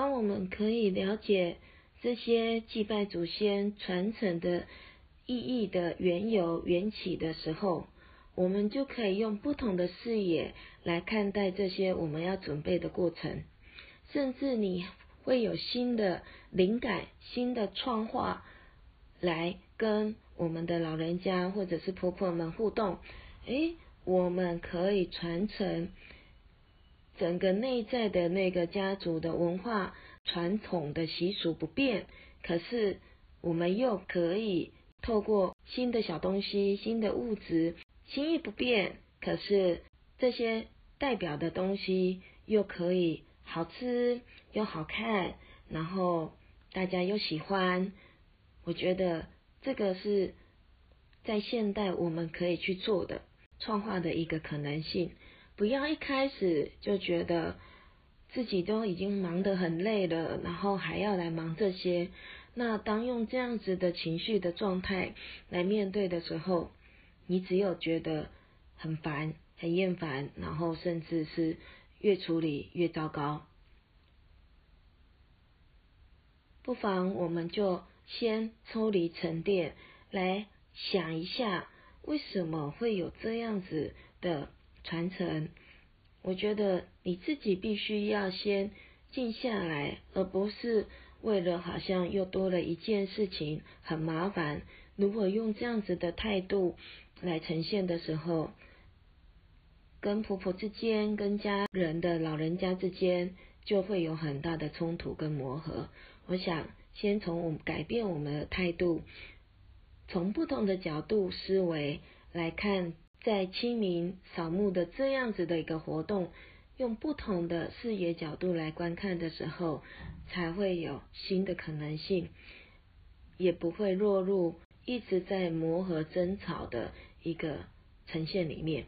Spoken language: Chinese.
当我们可以了解这些祭拜祖先传承的意义的缘由缘起的时候，我们就可以用不同的视野来看待这些我们要准备的过程，甚至你会有新的灵感、新的创化来跟我们的老人家或者是婆婆们互动。诶，我们可以传承整个内在的那个家族的文化传统的习俗不变，可是我们又可以透过新的小东西、新的物质。心意不变，可是这些代表的东西又可以好吃又好看，然后大家又喜欢。我觉得这个是在现代我们可以去做的创化的一个可能性。不要一开始就觉得自己都已经忙得很累了，然后还要来忙这些。那当用这样子的情绪的状态来面对的时候，你只有觉得很烦、很厌烦，然后甚至是越处理越糟糕。不妨我们就先抽离沉淀，来想一下为什么会有这样子的传承。我觉得你自己必须要先静下来，而不是为了好像又多了一件事情很麻烦。如果用这样子的态度，来呈现的时候，跟婆婆之间、跟家人的老人家之间，就会有很大的冲突跟磨合。我想先从我们改变我们的态度，从不同的角度思维来看，在清明扫墓的这样子的一个活动，用不同的视野角度来观看的时候，才会有新的可能性，也不会落入一直在磨合争吵的一个呈现里面。